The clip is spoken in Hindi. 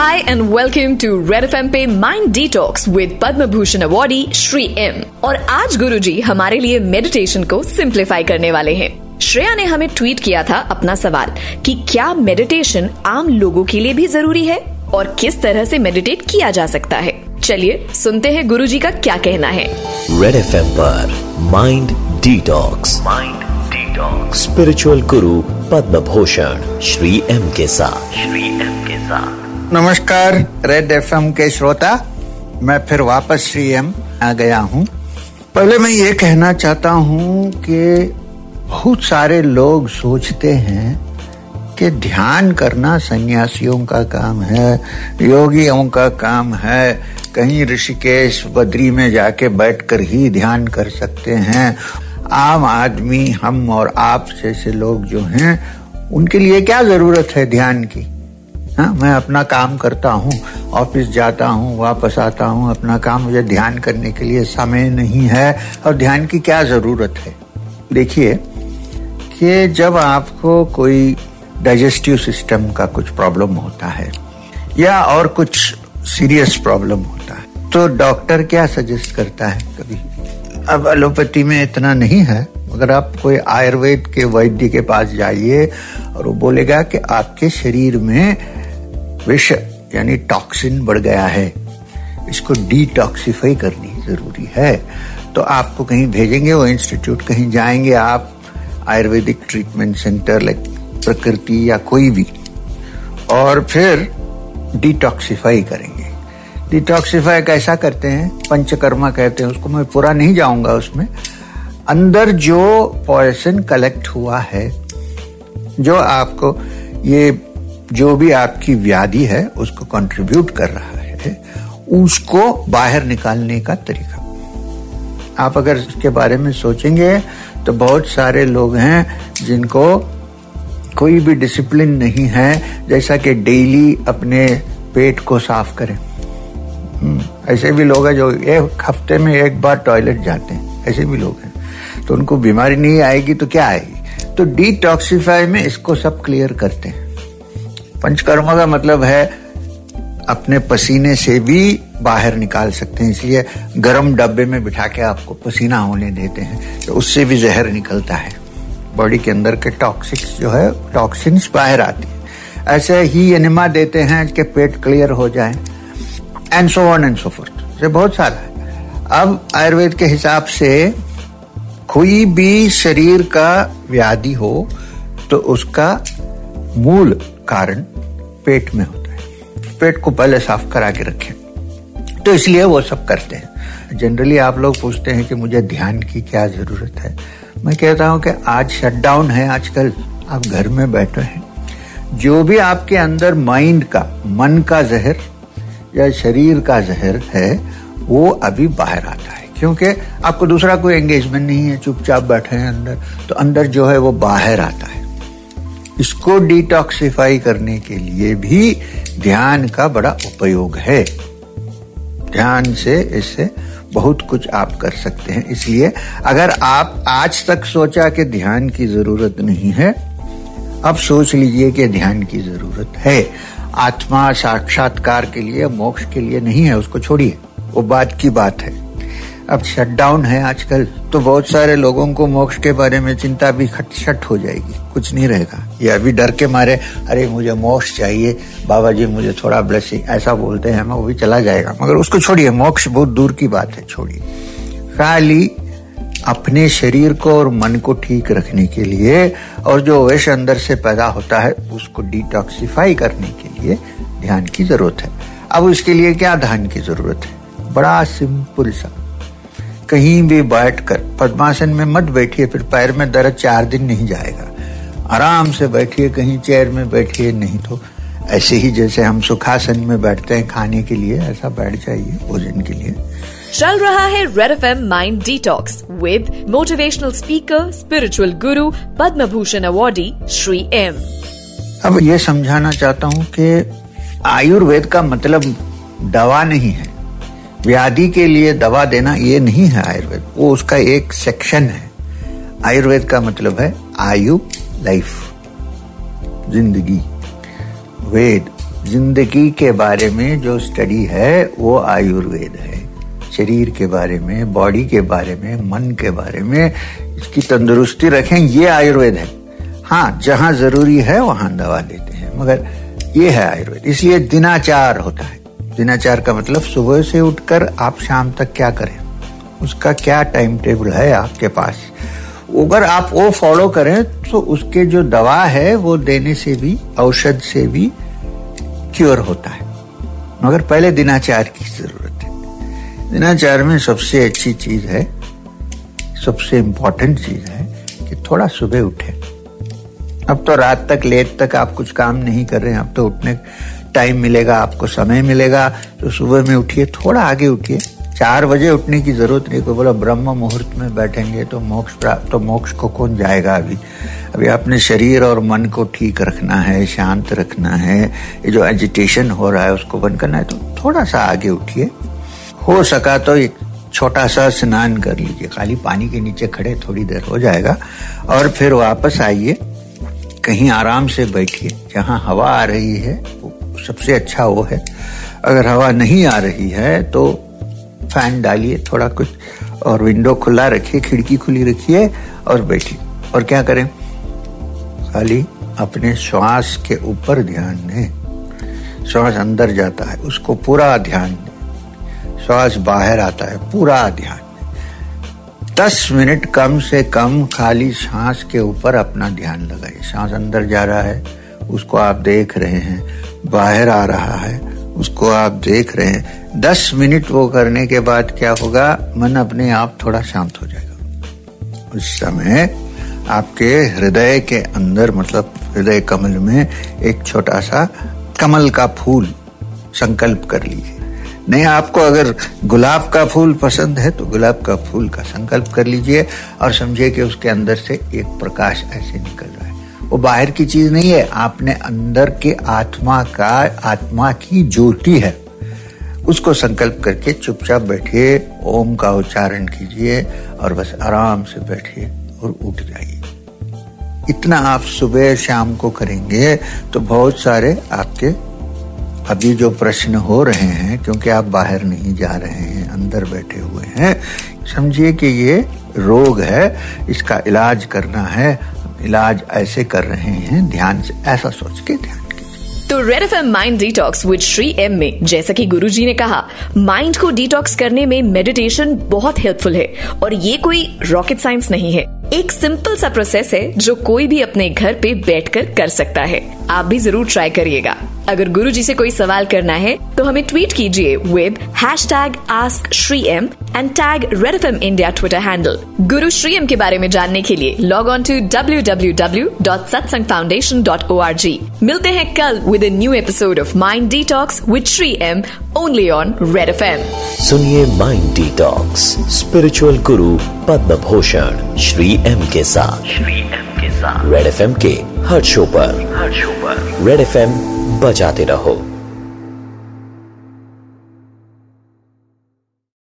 Hi and welcome to Red F पे mind detox with Padma Bhushan awardee Shri M और आज गुरुजी हमारे लिए मेडिटेशन को सिंप्लीफाई करने वाले हैं। श्रेया ने हमें ट्वीट किया था अपना सवाल कि क्या मेडिटेशन आम लोगों के लिए भी ज़रूरी है और किस तरह से मेडिटेट किया जा सकता है? चलिए सुनते हैं गुरुजी का क्या कहना है। रेड एफ़ एम पर mind detox mind detox spiritual guru Padma Bhushan Shri M के साथ। श्री एम के साथ। नमस्कार रेड एफएम के श्रोता, मैं फिर वापस श्री एम आ गया हूँ। पहले मैं ये कहना चाहता हूँ कि बहुत सारे लोग सोचते हैं कि ध्यान करना सन्यासियों का काम है, योगियों का काम है। कहीं ऋषिकेश बद्री में जाके बैठकर ही ध्यान कर सकते हैं। आम आदमी, हम और आप जैसे लोग जो हैं, उनके लिए क्या ज़रूरत है ध्यान की? हाँ मैं अपना काम करता हूँ, ऑफ़िस जाता हूँ, वापस आता हूँ, अपना काम मुझे ध्यान करने के लिए समय नहीं है। और ध्यान की क्या ज़रूरत है? देखिए कि जब आपको कोई डाइजेस्टिव सिस्टम का कुछ प्रॉब्लम होता है या और कुछ सीरियस प्रॉब्लम होता है तो डॉक्टर क्या सजेस्ट करता है कभी? अब एलोपैथी में इतना नहीं है अगर आप कोई आयुर्वेद के वैद्य के पास जाइए और वो बोलेगा कि आपके शरीर में विष यानी टॉक्सिन बढ़ गया है। इसको डिटॉक्सीफाई करनी ज़रूरी है। तो आपको कहीं भेजेंगे, वो इंस्टीट्यूट कहीं जाएँगे आप, आयुर्वेदिक ट्रीटमेंट सेंटर लाइक प्रकृति या कोई भी। और फिर डिटॉक्सीफाई करेंगे। डिटॉक्सीफाई कैसा करते हैं? पंचकर्मा कहते हैं उसको। मैं पूरा नहीं जाऊँगा उसमें। अंदर जो पॉइसन कलेक्ट हुआ है, जो आपको ये जो भी आपकी व्याधि है उसको कंट्रीब्यूट कर रहा है उसको बाहर निकालने का तरीका। आप अगर इसके बारे में सोचेंगे तो बहुत सारे लोग हैं जिनको कोई भी डिसिप्लिन नहीं है जैसा कि डेली अपने पेट को साफ़ करें। हम्म, ऐसे भी लोग हैं जो एक हफ़्ते में एक बार टॉयलेट जाते हैं ऐसे भी लोग हैं। तो उनको बीमारी नहीं आएगी तो क्या आएगी? तो डिटॉक्सिफाई में इसको सब क्लियर करते हैं। पंचकर्मा का मतलब है अपने पसीने से भी बाहर निकाल सकते हैं, इसलिए गर्म डब्बे में बिठा के आपको पसीना होने देते हैं तो उससे भी जहर निकलता है। बॉडी के अंदर के टॉक्सिक्स जो है, टॉक्सिन्स बाहर आती है। ऐसे ही एनिमा देते हैं कि पेट क्लियर हो जाए and so on and so forth बहुत सारा है। अब आयुर्वेद के हिसाब से कोई भी शरीर का व्याधि हो तो उसका मूल कारण पेट में होता है। पेट को पहले साफ़ करा के रखें। तो इसलिए वो सब करते हैं। जनरली आप लोग पूछते हैं कि मुझे ध्यान की क्या ज़रूरत है? मैं कहता हूँ कि आज शटडाउन है, आजकल आप घर में बैठे हैं। जो भी आपके अंदर माइंड का, मन का जहर या शरीर का जहर है, वो अभी बाहर आता है। क्योंकि आपको दूसरा कोई एंगेजमेंट नहीं है, चुपचाप बैठे हैं अंदर। तो अंदर जो है वो बाहर आता है। इसको डिटॉक्सिफाई करने के लिए भी ध्यान का बड़ा उपयोग है। ध्यान से इससे बहुत कुछ आप कर सकते हैं। इसलिए अगर आप आज तक सोचा कि ध्यान की ज़रूरत नहीं है, अब सोच लीजिए कि ध्यान की ज़रूरत है। आत्मा साक्षात्कार के लिए, मोक्ष के लिए नहीं है, उसको छोड़िए। वो बात की बात है। अब शटडाउन है आजकल तो बहुत सारे लोगों को मोक्ष के बारे में चिंता भी खटशट हो जाएगी, कुछ नहीं रहेगा। ये अभी डर के मारे, अरे मुझे मोक्ष चाहिए बाबा जी मुझे थोड़ा ब्लेसिंग ऐसा बोलते हैं वो भी चला जाएगा। मगर उसको छोड़िए, मोक्ष बहुत दूर की बात है, छोड़िए। खाली अपने शरीर को और मन को ठीक रखने के लिए और जो विष अंदर से पैदा होता है, उसको डिटॉक्सिफाई करने के लिए ध्यान की ज़रूरत है। अब उसके लिए क्या ध्यान की ज़रूरत है? बड़ा सिंपल सा। कहीं भी बैठकर पद्मासन में मत बैठिए फिर पैर में दर्द चार दिन नहीं जाएगा। आराम से बैठिए कहीं चेयर में बैठिए नहीं तो ऐसे ही जैसे हम सुखासन में बैठते हैं खाने के लिए ऐसा बैठ जाइए भोजन के लिए। चल रहा है Red F M mind detox with motivational speaker spiritual guru Padma Bhushan awardee Shri M अब ये समझाना चाहता हूँ कि आयुर्वेद का मतलब दवा नहीं है। व्याधि के लिए दवा देना ये नहीं है आयुर्वेद। वो उसका एक सेक्शन है। आयुर्वेद का मतलब है आयु लाइफ ज़िंदगी। वेद, ज़िंदगी के बारे में जो स्टडी है, वो आयुर्वेद है। शरीर के बारे में बॉडी के बारे में, मन के बारे में, इसकी तंदुरुस्ती रखें, ये आयुर्वेद है। हाँ जहाँ ज़रूरी है, वहाँ दवा देते हैं। मगर ये है आयुर्वेद। इसलिए दिनाचार होता है। दिनाचार का मतलब सुबह से उठकर आप शाम तक क्या करें? उसका क्या टाइम टेबल है आपके पास? अगर आप वो फॉलो करें तो उसके जो दवा है, वो देने से भी, औषध से भी क्योर होता है। मगर पहले दिनाचार की ज़रूरत है। दिनाचार में सबसे अच्छी चीज़ है, सबसे इंपॉर्टेंट चीज़ है कि थोड़ा सुबह उठे। अब तो रात तक, लेट तक आप कुछ काम नहीं कर रहे हैं, अब तो उठने टाइम मिलेगा, आपको समय मिलेगा तो सुबह में उठिए, थोड़ा आगे उठिए। चार बजे उठने की ज़रूरत नहीं, कोई बोला ब्रह्म मुहूर्त में बैठेंगे तो मोक्ष प्राप्त तो मोक्ष को कौन जाएगा अभी? अभी अपने शरीर और मन को ठीक रखना है, शांत रखना है, ये जो एजिटेशन हो रहा है, उसको बंद करना है तो थोड़ा सा आगे उठिए। हो सका तो एक छोटा सा स्नान कर लीजिए, खाली पानी के नीचे खड़े, थोड़ी देर हो जाएगा, और फिर वापस आइए, कहीं आराम से बैठिए, जहाँ हवा आ रही है सबसे अच्छा वो है। अगर हवा नहीं आ रही है तो फ़ैन डालिए, थोड़ा कुछ, और विंडो खुला रखिए, खिड़की खुली रखिए, और बैठिए। और क्या करें? खाली अपने श्वास के ऊपर ध्यान दें। श्वास अंदर जाता है, उसको पूरा ध्यान दें। श्वास बाहर आता है, पूरा ध्यान दस मिनट कम से कम खाली सांस के ऊपर अपना ध्यान लगाइए। सांस अंदर जा रहा है, उसको आप देख रहे हैं बाहर आ रहा है, उसको आप देख रहे हैं। दस मिनट वो करने के बाद क्या होगा? मन अपने आप थोड़ा शांत हो जाएगा। उस समय आपके हृदय के अंदर मतलब हृदय कमल में एक छोटा सा कमल का फूल संकल्प कर लीजिए। नहीं, आपको अगर गुलाब का फूल पसंद है तो गुलाब का फूल का संकल्प कर लीजिए और समझिए कि उसके अंदर से एक प्रकाश ऐसे निकल रहा है। वो बाहर की चीज़ नहीं है, आपने अंदर के आत्मा का, आत्मा की ज्योति है। उसको संकल्प करके चुपचाप बैठिए, ओम का उच्चारण कीजिए और बस आराम से बैठिए और उठ जाइए। इतना आप सुबह शाम को करेंगे तो बहुत सारे आपके अभी जो प्रश्न हो रहे हैं, क्योंकि आप बाहर नहीं जा रहे हैं, अंदर बैठे हुए हैं, समझिए कि ये रोग है, इसका इलाज करना है इलाज ऐसे कर रहे हैं, ध्यान से, ऐसा सोच के ध्यान तो Red F M mind detox with Shri M में, जैसा कि गुरुजी ने कहा माइंड को डिटॉक्स करने में मेडिटेशन बहुत हेल्पफुल है, और ये कोई रॉकेट साइंस नहीं है। एक सिंपल सा प्रोसेस है जो कोई भी अपने घर पे बैठकर कर सकता है। आप भी ज़रूर ट्राई करिएगा। अगर गुरु जी से कोई सवाल करना है तो हमें ट्वीट कीजिए with hashtag ask Shri M and tag Red F M India Twitter handle guru Shri M के बारे में जानने के लिए log on to W W W dot Satsang foundation dot O R G मिलते हैं कल with new episode of mind detox Detox with Shri M only on Red FM. सुनिए mind detox spiritual guru Padma Bhushan Shri M के साथ। श्री एम के साथ। रेड एफ़ एम के हर शो पर। हर शो पर। रेड एफएम बजाते रहो।